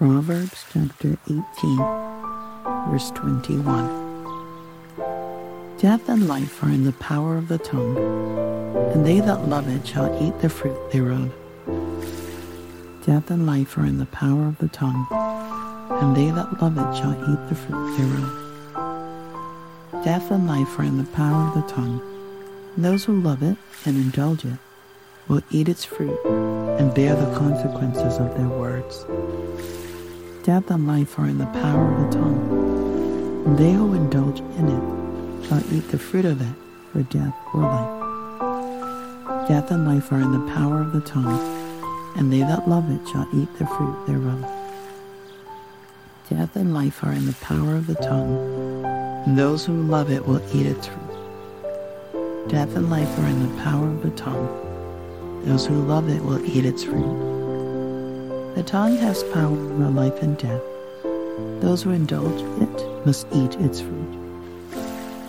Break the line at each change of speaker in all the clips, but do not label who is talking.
Proverbs chapter 18, verse 21. Death and life are in the power of the tongue, and they that love it shall eat the fruit thereof. Death and life are in the power of the tongue, and they that love it shall eat the fruit thereof. Death and life are in the power of the tongue, and those who love it and indulge it will eat its fruit and bear the consequences of their words. Death and life are in the power of the tongue, they who indulge in it shall eat the fruit of it for death or life. Death and life are in the power of the tongue, and they that love it shall eat the fruit thereof. Death and life are in the power of the tongue, and those who love it will eat its fruit. Death and life are in the power of the tongue, those who love it will eat its fruit. The tongue has power over life and death. Those who indulge it must eat its fruit.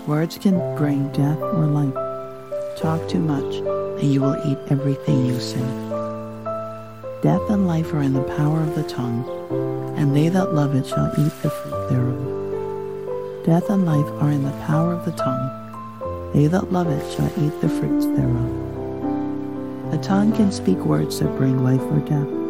Words can bring death or life. Talk too much, and you will eat everything you say. Death and life are in the power of the tongue, and they that love it shall eat the fruit thereof. Death and life are in the power of the tongue. They that love it shall eat the fruits thereof. The tongue can speak words that bring life or death.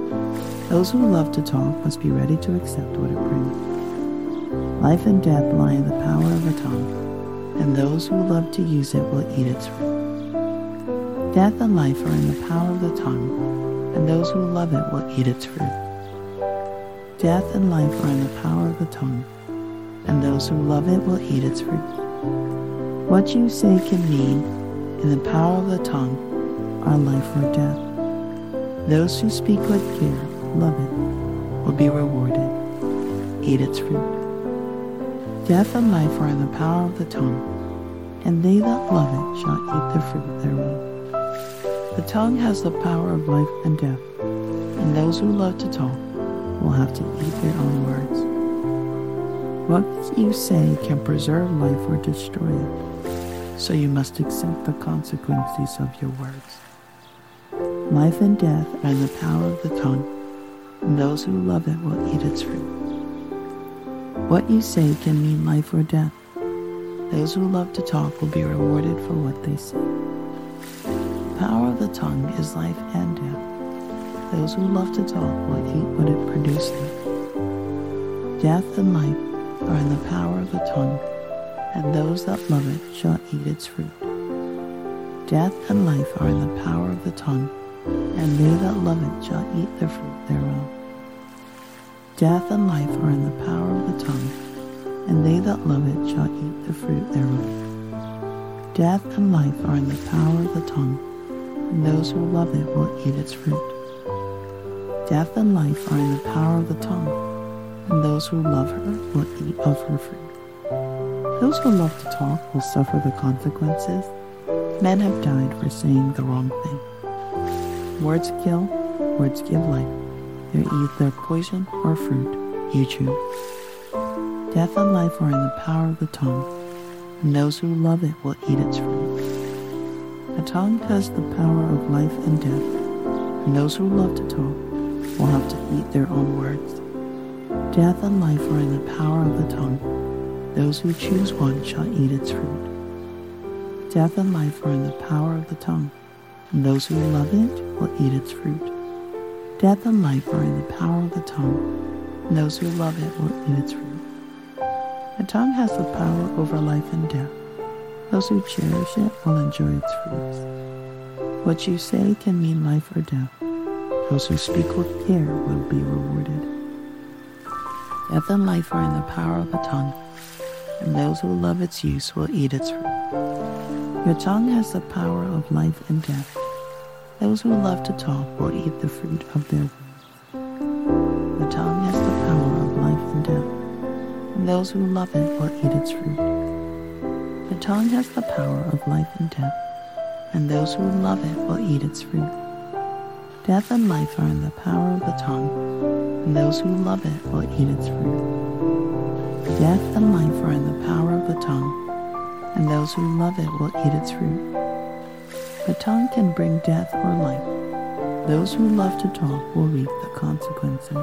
Those who love to talk must be ready to accept what it brings. Life and death lie in the power of the tongue, and those who love to use it will eat its fruit. Death and life are in the power of the tongue, and those who love it will eat its fruit. Death and life are in the power of the tongue, and those who love it will eat its fruit. What you say can mean, in the power of the tongue, are life or death. Those who speak with care love it, will be rewarded. Eat its fruit. Death and life are in the power of the tongue, and they that love it shall eat the fruit thereof. The tongue has the power of life and death, and those who love to talk will have to eat their own words. What you say can preserve life or destroy it, so you must accept the consequences of your words. Life and death are in the power of the tongue and those who love it will eat its fruit. What you say can mean life or death. Those who love to talk will be rewarded for what they say. The power of the tongue is life and death. Those who love to talk will eat what it produces. Death and life are in the power of the tongue, and those that love it shall eat its fruit. Death and life are in the power of the tongue, and they that love it shall eat the fruit thereof. Death and life are in the power of the tongue, and they that love it shall eat the fruit thereof. Death and life are in the power of the tongue, and those who love it will eat its fruit. Death and life are in the power of the tongue, and those who love her will eat of her fruit. Those who love to talk will suffer the consequences. Men have died for saying the wrong thing. Words kill, words give life. They're either poison or fruit. You choose. Death and life are in the power of the tongue, and those who love it will eat its fruit. The tongue has the power of life and death, and those who love to talk will have to eat their own words. Death and life are in the power of the tongue. Those who choose one shall eat its fruit. Death and life are in the power of the tongue and those who love it will eat its fruit. Death and life are in the power of the tongue, and those who love it will eat its fruit. The tongue has the power over life and death. Those who cherish it will enjoy its fruits. What you say can mean life or death. Those who speak with care will be rewarded. Death and life are in the power of the tongue, and those who love its use will eat its fruit. Your tongue has the power of life and death. Those who love to talk will eat the fruit of their words. The tongue has the power of life and death, and those who love it will eat its fruit. The tongue has the power of life and death, and those who love it will eat its fruit. Death and life are in the power of the tongue, and those who love it will eat its fruit. Death and life are in the power of the tongue, and those who love it will eat its fruit. The tongue can bring death or life. Those who love to talk will reap the consequences.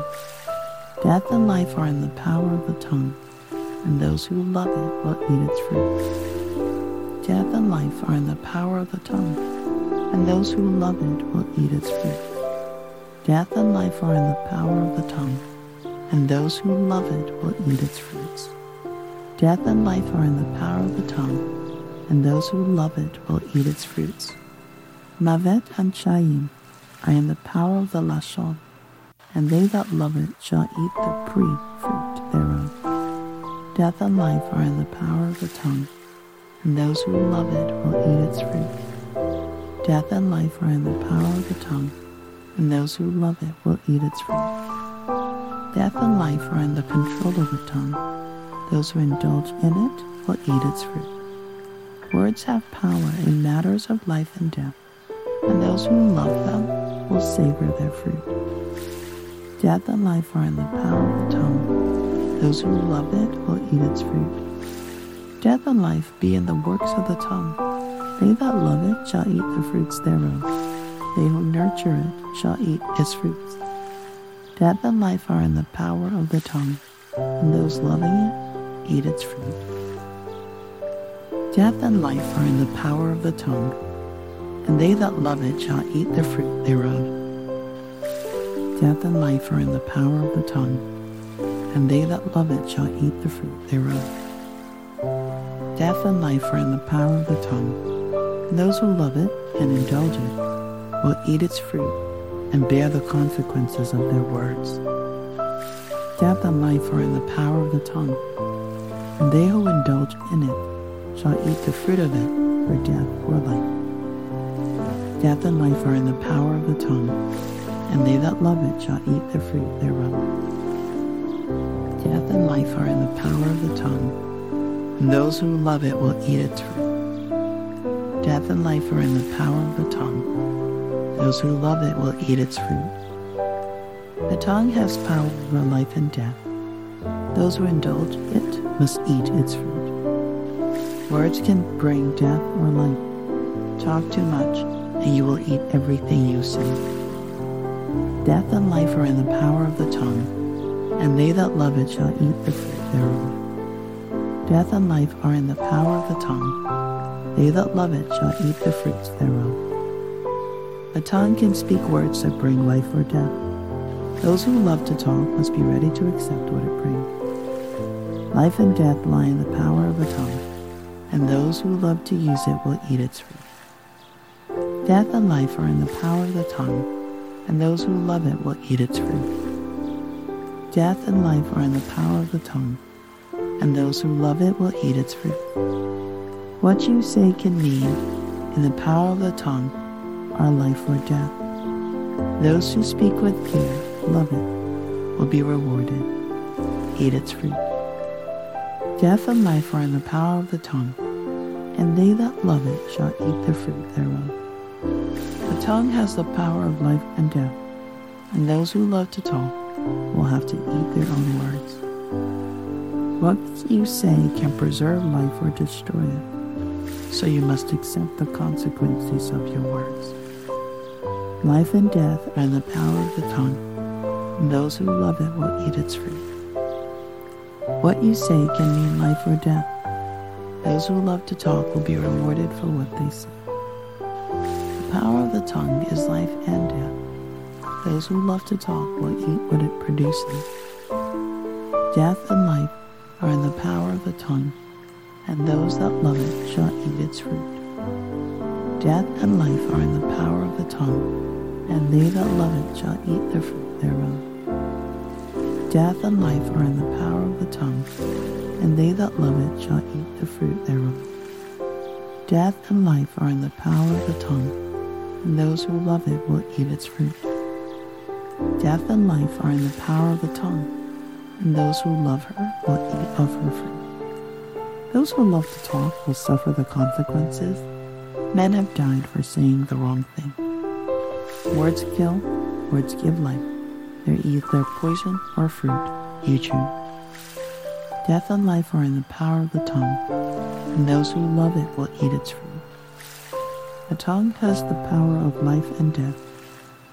Death and life are in the power of the tongue, and those who love it will eat its fruit. Death and life are in the power of the tongue, and those who love it will eat its fruit. Death and life are in the power of the tongue, and those who love it will eat its fruits. Death and life are in the power of the tongue, and those who love it will eat its fruits. Mavet and Chaim are in the power of the Lashon, and they that love it shall eat the pre fruit thereof. Death and life are in the power of the tongue, and those who love it will eat its fruit. Death and life are in the power of the tongue, and those who love it will eat its fruit. Death and life are in the control of the tongue. Those who indulge in it will eat its fruit. Words have power in matters of life and death, those who love them will savor their fruit. Death and life are in the power of the tongue. Those who love it will eat its fruit. Death and life be in the works of the tongue. They that love it shall eat the fruits thereof. They who nurture it shall eat its fruits. Death and life are in the power of the tongue, and those loving it eat its fruit. Death and life are in the power of the tongue, and they that love it shall eat the fruit thereof. Death and life are in the power of the tongue, and they that love it shall eat the fruit thereof. Death and life are in the power of the tongue, and those who love it and indulge it will eat its fruit and bear the consequences of their words. Death and life are in the power of the tongue, and they who indulge in it shall eat the fruit of it for death or life. Death and life are in the power of the tongue, and they that love it shall eat the fruit thereof. Death and life are in the power of the tongue, and those who love it will eat its fruit. Death and life are in the power of the tongue, those who love it will eat its fruit. The tongue has power over life and death. Those who indulge it must eat its fruit. Words can bring death or life. Talk too much, and you will eat everything you say. Death and life are in the power of the tongue, and they that love it shall eat the fruit thereof. Death and life are in the power of the tongue. They that love it shall eat the fruits thereof. A tongue can speak words that bring life or death. Those who love to talk must be ready to accept what it brings. Life and death lie in the power of the tongue, and those who love to use it will eat its fruit. Death and life are in the power of the tongue, and those who love it will eat its fruit. Death and life are in the power of the tongue, and those who love it will eat its fruit. What you say can mean, in the power of the tongue, are life or death. Those who speak with fear love it, will be rewarded. Eat its fruit. Death and life are in the power of the tongue, and they that love it shall eat the fruit thereof. The tongue has the power of life and death, and those who love to talk will have to eat their own words. What you say can preserve life or destroy it, so you must accept the consequences of your words. Life and death are in the power of the tongue, and those who love it will eat its fruit. What you say can mean life or death. Those who love to talk will be rewarded for what they say. The power of the tongue is life and death. Those who love to talk will eat what it produces. Death and life are in the power of the tongue, and those that love it shall eat its fruit. Death and life are in the power of the tongue, and they that love it shall eat the fruit thereof. Death and life are in the power of the tongue, and they that love it shall eat the fruit thereof. Death and life are in the power of the tongue, and those who love it will eat its fruit. Death and life are in the power of the tongue, and those who love her will eat of her fruit. Those who love to talk will suffer the consequences. Men have died for saying the wrong thing. Words kill, words give life. They're either poison or fruit, you choose. Death and life are in the power of the tongue, and those who love it will eat its fruit. The tongue has the power of life and death,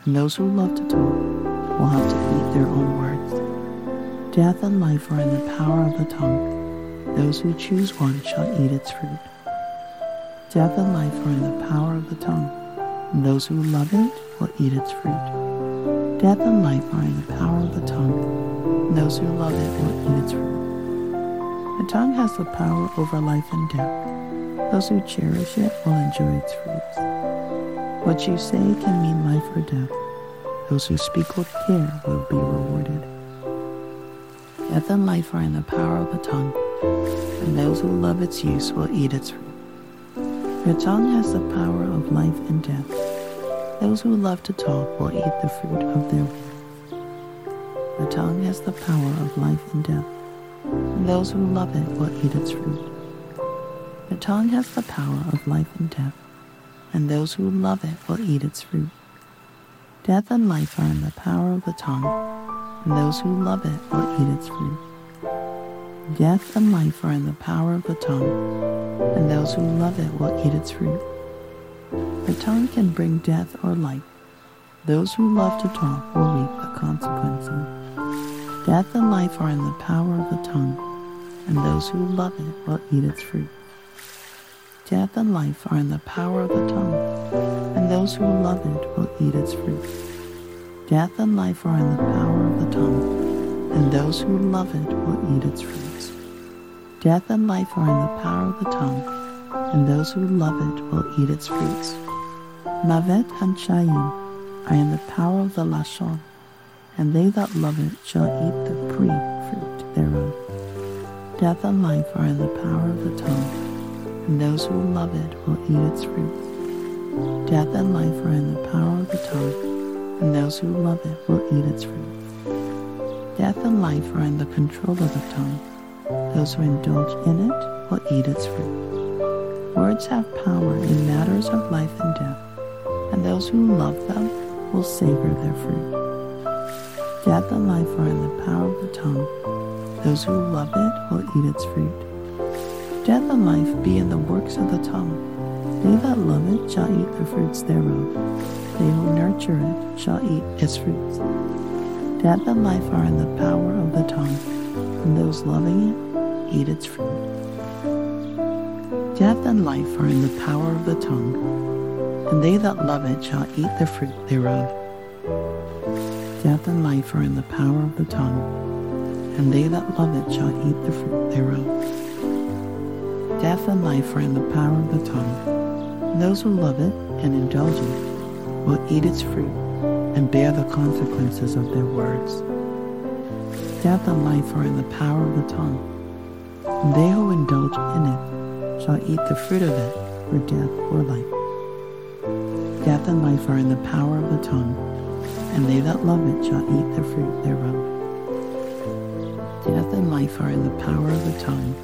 and those who love to talk will have to eat their own words. Death and life are in the power of the tongue. Those who choose one shall eat its fruit. Death and life are in the power of the tongue, and those who love it will eat its fruit. Death and life are in the power of the tongue, and those who love it will eat its fruit. The tongue has the power over life and death. Those who cherish it will enjoy its fruits. What you say can mean life or death. Those who speak with care will be rewarded. Death and life are in the power of the tongue, and those who love its use will eat its fruit. The tongue has the power of life and death. Those who love to talk will eat the fruit of their words. The tongue has the power of life and death, and those who love it will eat its fruit. The tongue has the power of life and death, and those who love it will eat its fruit. Death and life are in the power of the tongue, and those who love it will eat its fruit. Death and life are in the power of the tongue, and those who love it will eat its fruit. The tongue can bring death or life. Those who love to talk will reap the consequences. Death and life are in the power of the tongue, and those who love it will eat its fruit. Death and life are in the power of the tongue, and those who love it will eat its fruit. Death and life are in the power of the tongue, and those who love it will eat its fruits. Death and life are in the power of the tongue, and those who love it will eat its fruits. Mavet and Chaim are in the power of the Lashon, and they that love it shall eat the pre fruit thereof. Death and life are in the power of the tongue, and those who love it will eat its fruit. Death and life are in the power of the tongue, and those who love it will eat its fruit. Death and life are in the control of the tongue those who indulge in it will eat its fruit. Words have power in matters of life and death, and those who love them will savor their fruit. Death and life are in the power of the tongue. Those who love it will eat its fruit. Death and life be in the works of the tongue. They that love it shall eat the fruits thereof. They who nurture it shall eat its fruits. Death and life are in the power of the tongue and those loving it eat its fruit. Death and life are in the power of the tongue, and they that love it shall eat the fruit thereof. Death and life are in the power of the tongue, and they that love it shall eat the fruit thereof. Death and life are in the power of the tongue, those who love it and indulge it will eat its fruit and bear the consequences of their words. Death and life are in the power of the tongue, and they who indulge in it shall eat the fruit of it for death or life. Death and life are in the power of the tongue, and they that love it shall eat the fruit thereof. Death and life are in the power of the tongue,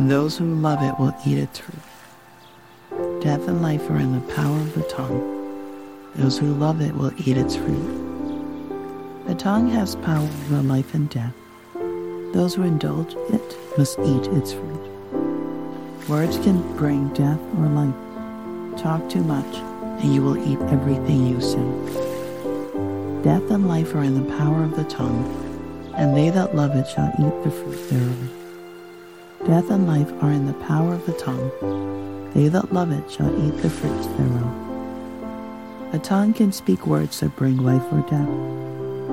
and those who love it will eat its fruit. Death and life are in the power of the tongue, those who love it will eat its fruit. The tongue has power over life and death. Those who indulge it must eat its fruit. Words can bring death or life. Talk too much, and you will eat everything you say. Death and life are in the power of the tongue, and they that love it shall eat the fruit thereof. Death and life are in the power of the tongue, they that love it shall eat the fruits thereof. A tongue can speak words that bring life or death.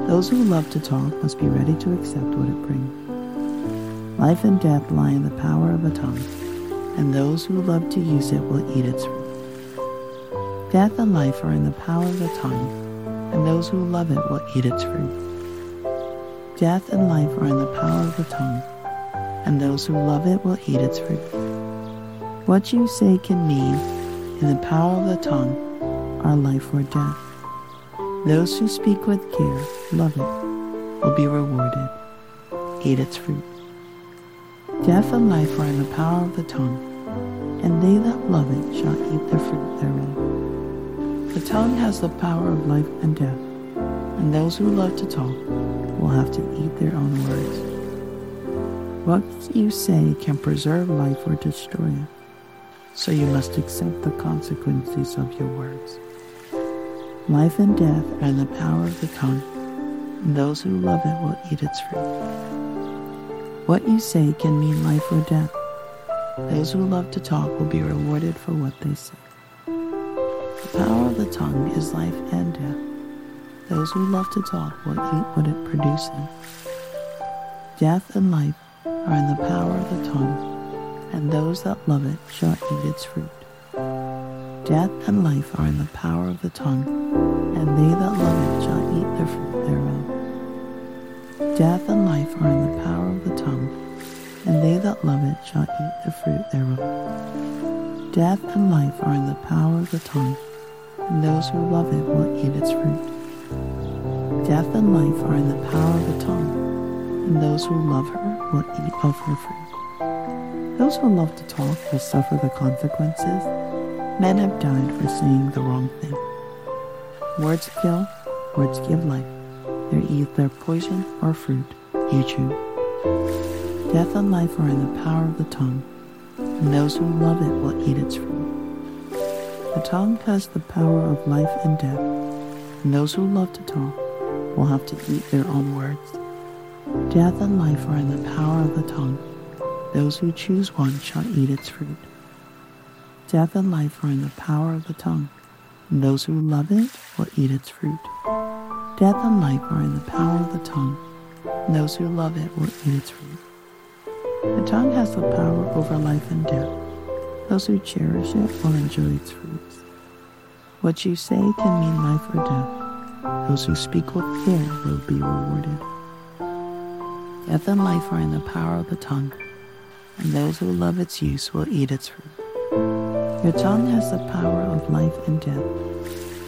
Those who love to talk must be ready to accept what it brings. Life and death lie in the power of a tongue, and those who love to use it will eat its fruit. Death and life are in the power of the tongue, and those who love it will eat its fruit. Death and life are in the power of the tongue, and those who love it will eat its fruit. What you say can mean, in the power of the tongue, are life or death. Those who speak with care, love it, will be rewarded. Eat its fruit. Death and life are in the power of the tongue, and they that love it shall eat the fruit thereof. The tongue has the power of life and death, and those who love to talk will have to eat their own words. What you say can preserve life or destroy it, so you must accept the consequences of your words. Life and death are in the power of the tongue, and those who love it will eat its fruit. What you say can mean life or death. Those who love to talk will be rewarded for what they say. The power of the tongue is life and death. Those who love to talk will eat what it produces. Death and life are in the power of the tongue, and those that love it shall eat its fruit. Death and life are in the power of the tongue, and they that love it shall eat the fruit thereof. Death and life are in the power of the tongue, and they that love it shall eat the fruit thereof. Death and life are in the power of the tongue, and those who love it will eat its fruit. Death and life are in the power of the tongue, and those who love her will eat of her fruit. Those who love to talk will suffer the consequences Men have died for saying the wrong thing. Words kill, words give life. They're either poison or fruit. You choose. Death and life are in the power of the tongue, and those who love it will eat its fruit. The tongue has the power of life and death, and those who love to talk will have to eat their own words. Death and life are in the power of the tongue. Those who choose one shall eat its fruit. Death and life are in the power of the tongue, those who love it will eat its fruit. Death and life are in the power of the tongue, those who love it will eat its fruit. The tongue has the power over life and death. Those who cherish it will enjoy its fruits. What you say can mean life or death. Those who speak with care will be rewarded. Death and life are in the power of the tongue, and those who love its use will eat its fruit. Your tongue has the power of life and death.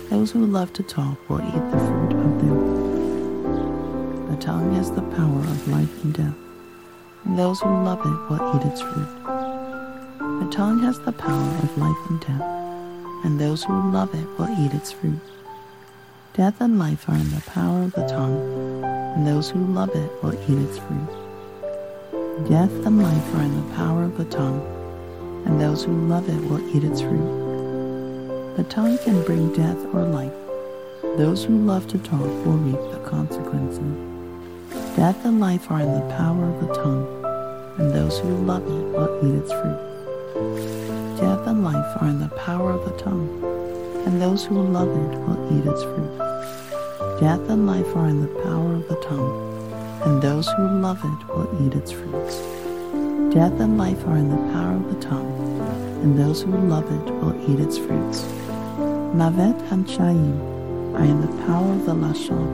Those who love to talk will eat the fruit of mouth. The tongue has the power of life and death. And those who love it will eat its fruit. The tongue has the power of life and death. And those who love it will eat its fruit. Death and life are in the power of the tongue, and those who love it will eat its fruit. Death and life are in the power of the tongue and those who love it will eat its fruit. The tongue can bring death or life. Those who love to talk will reap the consequences. Death and life are in the power of the tongue, and those who love it will eat its fruit. Death and life are in the power of the tongue, and those who love it will eat its fruit. Death and life are in the power of the tongue, and those who love it will eat its fruits. Death and life are in the power of the tongue, and those who love it will eat its fruits. Mavet Chaim are in the power of the Lashon,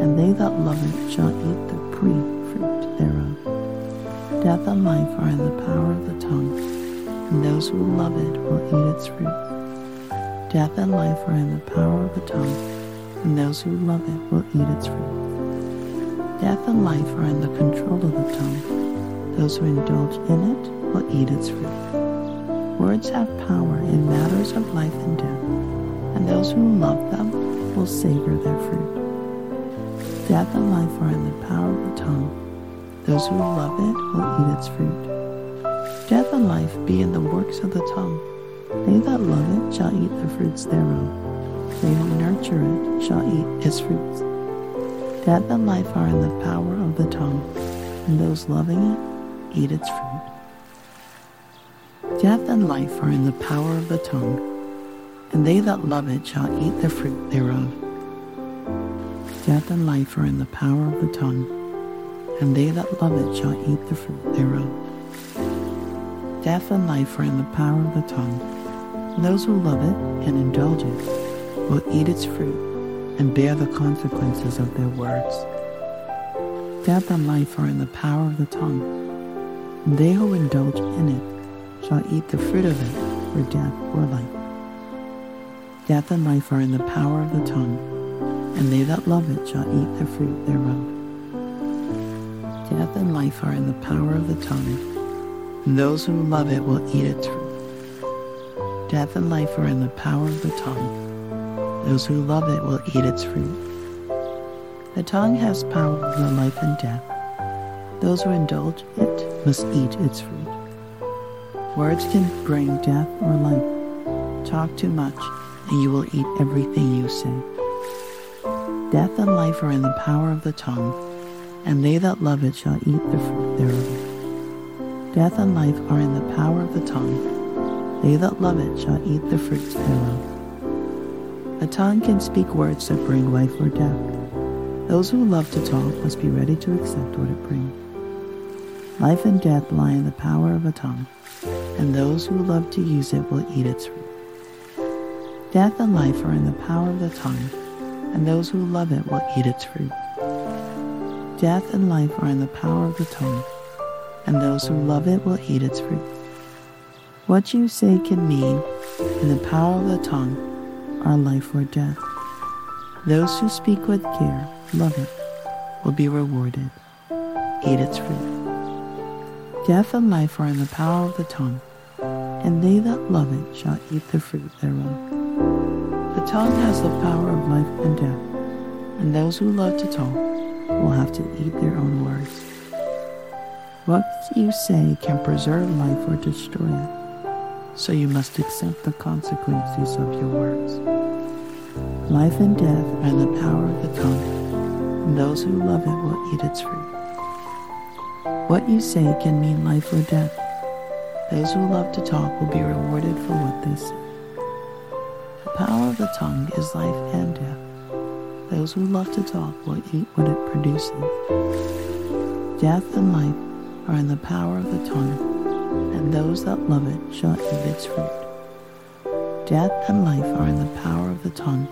and they that love it shall eat the pre fruit thereof. Death and life are in the power of the tongue, and those who love it will eat its fruit. Death and life are in the power of the tongue, and those who love it will eat its fruit. Death and life are in the control of the tongue those who indulge in it will eat its fruit. Words have power in matters of life and death, and those who love them will savor their fruit. Death and life are in the power of the tongue. Those who love it will eat its fruit. Death and life be in the works of the tongue. They that love it shall eat the fruits thereof. They who nurture it shall eat its fruits. Death and life are in the power of the tongue, and those loving it eat its fruit. Death and life are in the power of the tongue, and they that love it shall eat the fruit thereof. Death and life are in the power of the tongue, and they that love it shall eat the fruit thereof. Death and life are in the power of the tongue, and those who love it and indulge it will eat its fruit and bear the consequences of their words. Death and life are in the power of the tongue, they who indulge in it shall eat the fruit of it for death or life. Death and life are in the power of the tongue, and they that love it shall eat the fruit thereof. Death and life are in the power of the tongue, and those who love it will eat its fruit. Death and life are in the power of the tongue, those who love it will eat its fruit. The tongue has power over life and death. Those who indulge it must eat its fruit. Words can bring death or life. Talk too much, and you will eat everything you say. Death and life are in the power of the tongue, and they that love it shall eat the fruit thereof. Death and life are in the power of the tongue, they that love it shall eat the fruits thereof. A tongue can speak words that bring life or death. Those who love to talk must be ready to accept what it brings. Life and death lie in the power of a tongue, and those who love to use it will eat its fruit. Death and life are in the power of the tongue, and those who love it will eat its fruit. Death and life are in the power of the tongue, and those who love it will eat its fruit. What you say can mean, in the power of the tongue, are life or death. Those who speak with care, love it, will be rewarded. Eat its fruit. Death and life are in the power of the tongue, and they that love it shall eat the fruit thereof. The tongue has the power of life and death, and those who love to talk will have to eat their own words. What you say can preserve life or destroy it, so you must accept the consequences of your words. Life and death are in the power of the tongue, and those who love it will eat its fruit. What you say can mean life or death. Those who love to talk will be rewarded for what they say The power of the tongue is life and death. Those who love to talk will eat what it produces. Death and life are in the power of the tongue, and those that love it shall eat its fruit. Death and life are in the power of the tongue,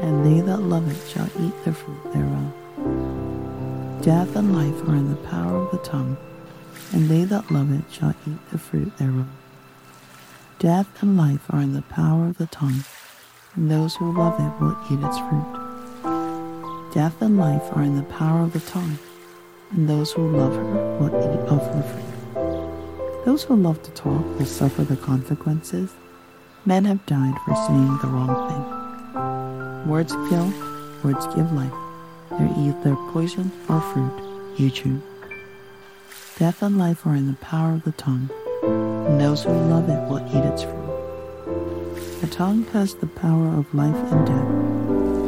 and they that love it shall eat the fruit thereof. Death and life are in the power of the tongue, and they that love it shall eat the fruit thereof. Death and life are in the power of the tongue, and those who love it will eat its fruit. Death and life are in the power of the tongue, and those who love her will eat of her fruit. Those who love to talk will suffer the consequences. Men have died for saying the wrong thing. Words kill, words give life. They're either poison or fruit. You choose. Death and life are in the power of the tongue, and those who love it will eat its fruit. The tongue has the power of life and death,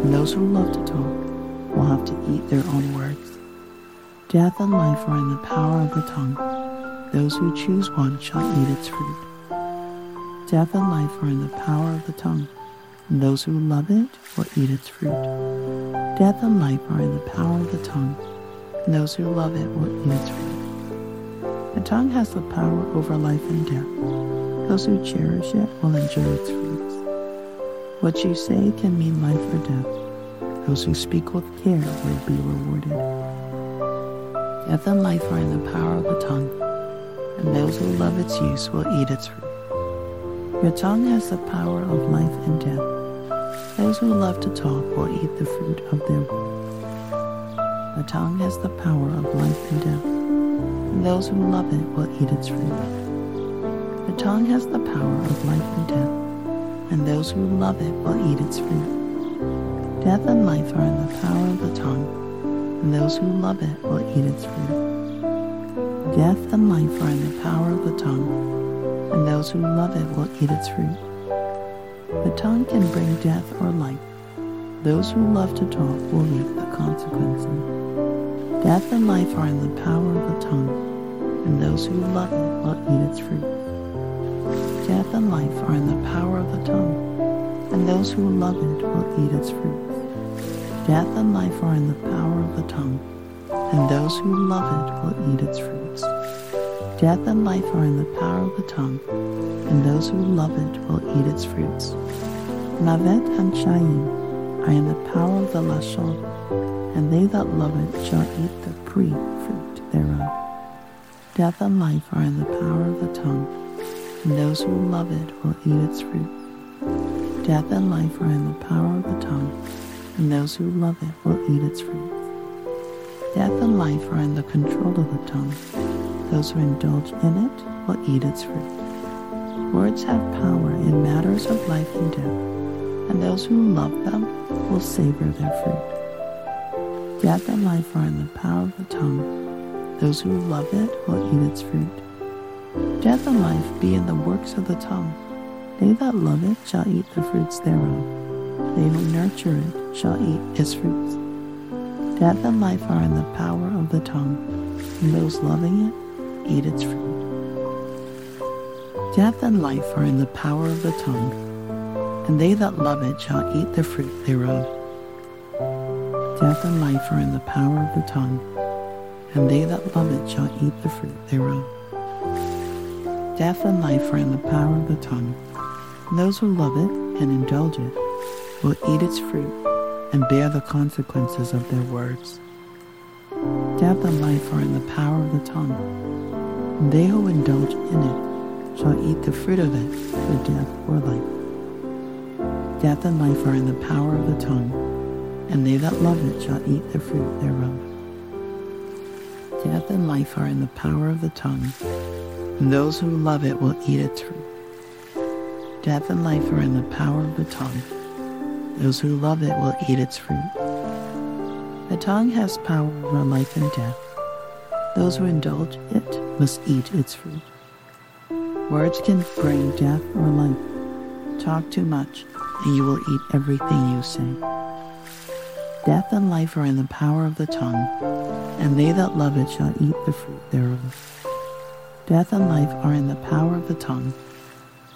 and those who love to talk will have to eat their own words. Death and life are in the power of the tongue. Those who choose one shall eat its fruit. Death and life are in the power of the tongue, and those who love it will eat its fruit. Death and life are in the power of the tongue, and those who love it will eat its fruit. The tongue has the power over life and death. Those who cherish it will enjoy its fruit. What you say can mean life or death. Those who speak with care will be rewarded. Death and life are in the power of the tongue, and those who love its use will eat its fruit. Your tongue has the power of life and death. Those who love to talk will eat the fruit of their work. The tongue has the power of life and death, and those who love it will eat its fruit. The tongue has the power of life and death and those who love it will eat its fruit. Death and life are in the power of the tongue, and those who love it will eat its fruit. Death and life are in the power of the tongue, and those who love it will eat its fruit. The tongue can bring death or life. Those who love to talk will reap the consequences. Death and life are in the power of the tongue, and those who love it will eat its fruit. Death and life are in the power of the tongue, and those who love it will eat its fruit. Death and life are in the power of the tongue, and those who love it will eat its fruits. Death and life are in the power of the tongue, and those who love it will eat its fruits. Mavet and Chaim are in the power of the Lashon, and they that love it shall eat the pre fruit thereof. Death and life are in the power of the tongue, and those who love it will eat its fruit. Death and life are in the power of the tongue, and those who love it will eat its fruit. Death and life are in the control of the tongue. Those who indulge in it will eat its fruit. Words have power in matters of life and death, and those who love them will savor their fruit. Death and life are in the power of the tongue. Those who love it will eat its fruit. Death and life be in the works of the tongue. They that love it shall eat the fruits thereof. They who nurture it shall eat its fruits. Death and life are in the power of the tongue, and those loving it eat its fruit. Death and life are in the power of the tongue, and they that love it shall eat the fruit thereof. Death and life are in the power of the tongue, and they that love it shall eat the fruit thereof. Death and life are in the power of the tongue, and those who love it and indulge it will eat its fruit and bear the consequences of their words. Death and life are in the power of the tongue, they who indulge in it shall eat the fruit of it for death or life. Death and life are in the power of the tongue, and they that love it shall eat the fruit thereof. Death and life are in the power of the tongue, and those who love it will eat its fruit. Death and life are in the power of the tongue. Those who love it will eat its fruit. The tongue has power over life and death. Those who indulge it must eat its fruit. Words can bring death or life. Talk too much, and you will eat everything you say. Death and life are in the power of the tongue, and they that love it shall eat the fruit thereof. Death and life are in the power of the tongue.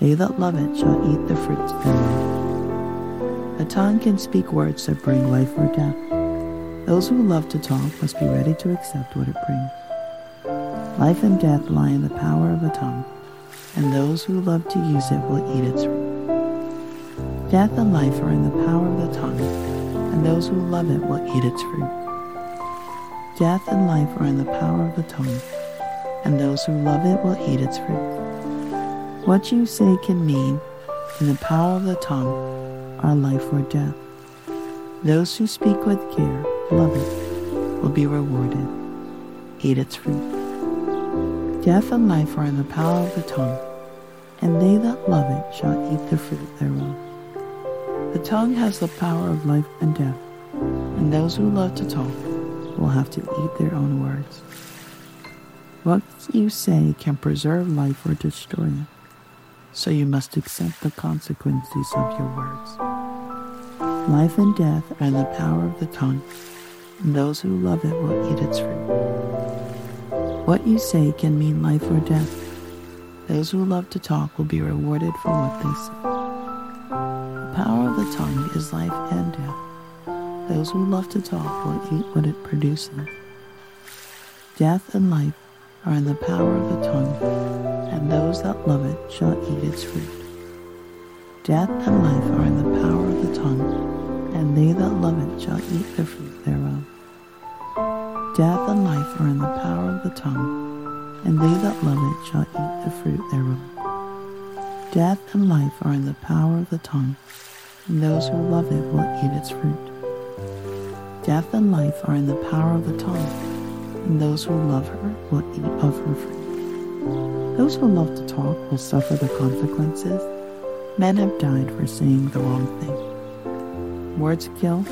They that love it shall eat the fruits thereof. The tongue can speak words that bring life or death. Those who love to talk must be ready to accept what it brings. Life and death lie in the power of the tongue and those who love to use it will eat its fruit. Death and life are in the power of the tongue, and those who love it will eat its fruit. Death and life are in the power of the tongue, and those who love it will eat its fruit. What you say can mean, in the power of the tongue, are life or death. Those who speak with care, love it, will be rewarded. Eat its fruit. Death and life are in the power of the tongue, and they that love it shall eat the fruit thereof. The tongue has the power of life and death, and those who love to talk will have to eat their own words. What you say can preserve life or destroy it, so you must accept the consequences of your words. Life and death are in the power of the tongue, and those who love it will eat its fruit. What you say can mean life or death. Those who love to talk will be rewarded for what they say. The power of the tongue is life and death. Those who love to talk will eat what it produces. Death and life are in the power of the tongue, and those that love it shall eat its fruit. Death and life are in the power of the tongue, and they that love it shall eat the fruit thereof. Death and life are in the power of the tongue, and they that love it shall eat the fruit thereof. Death and life are in the power of the tongue, and those who love it will eat its fruit. Death and life are in the power of the tongue, and those who love her will eat of her fruit. Those who love to talk will suffer the consequences. Men have died for saying the wrong thing. Words kill,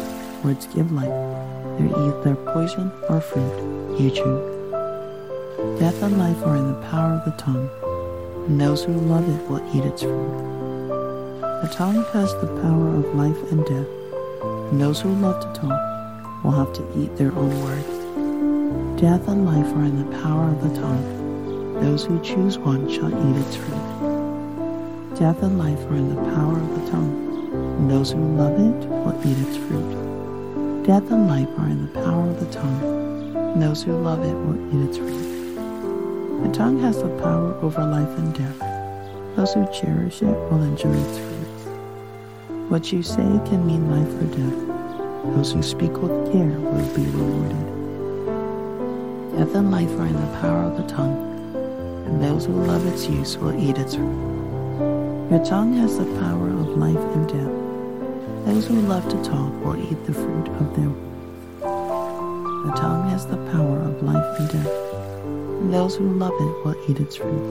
words give life. They're either poison or fruit. You choose. Death and life are in the power of the tongue, and those who love it will eat its fruit. The tongue has the power of life and death, and those who love to talk will have to eat their own words. Death and life are in the power of the tongue. Those who choose one shall eat its fruit. Death and life are in the power of the tongue, and those who love it will eat its fruit. Death and life are in the power of the tongue, and those who love it will eat its fruit. The tongue has the power over life and death. Those who cherish it will enjoy its fruits. What you say can mean life or death. Those who speak with care will be rewarded. Death and life are in the power of the tongue, and those who love its use will eat its fruit. Your tongue has the power of life and death. Those who love to talk will eat the fruit of words. The tongue has the power of life and death, and those who love it will eat its fruit.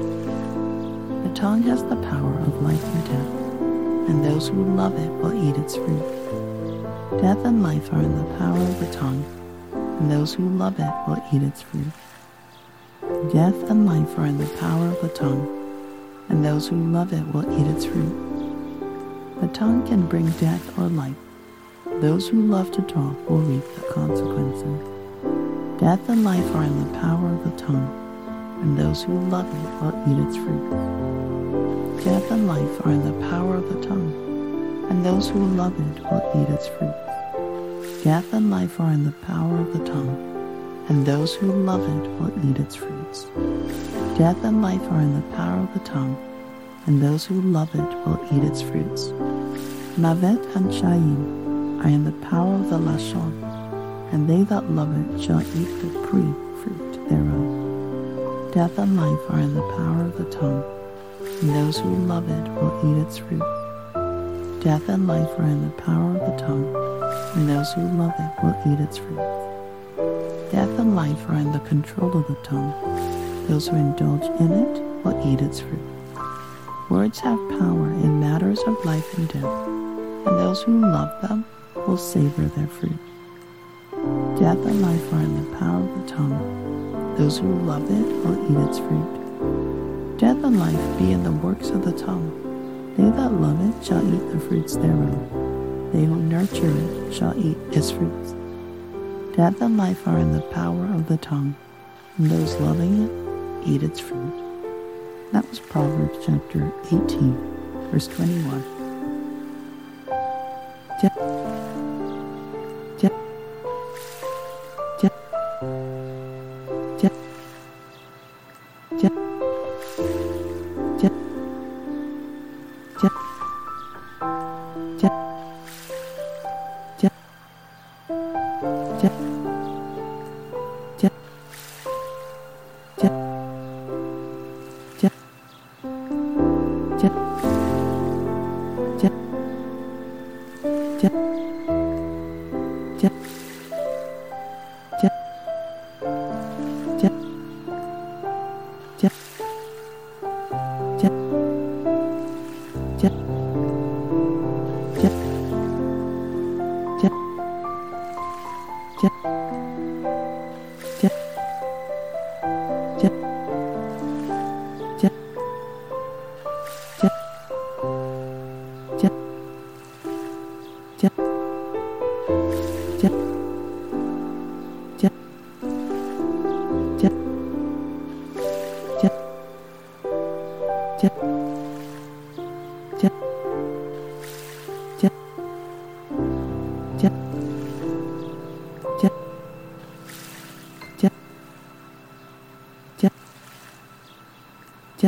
The tongue has the power of life and death, and those who love it will eat its fruit. Death and life are in the power of the tongue, and those who love it will eat its fruit. Death and life are in the power of the tongue, and those who love it will eat its fruit. The tongue can bring death or life. Those who love to talk will reap the consequences. Death and life are in the power of the tongue, and those who love it will eat its fruit. Death and life are in the power of the tongue, and those who love it will eat its fruit. Death and life are in the power of the tongue, and those who love it will eat its fruits. Death and life are in the power of the tongue, and those who love it will eat its fruits. Mavet and Chaim are in the power of the Lashon, and they that love it shall eat the pre fruit thereof. Death and life are in the power of the tongue, and those who love it will eat its fruit. Death and life are in the power of the tongue, and those who love it will eat its fruit. Death and life are in the control of the tongue. Those who indulge in it will eat its fruit. Words have power in matters of life and death, and those who love them will savor their fruit. Death and life are in the power of the tongue. Those who love it will eat its fruit. Death and life be in the works of the tongue. They that love it shall eat the fruits thereof. They who nurture it shall eat its fruits. Death and life are in the power of the tongue, and those loving it eat its fruit. That was Proverbs chapter 18, verse 21.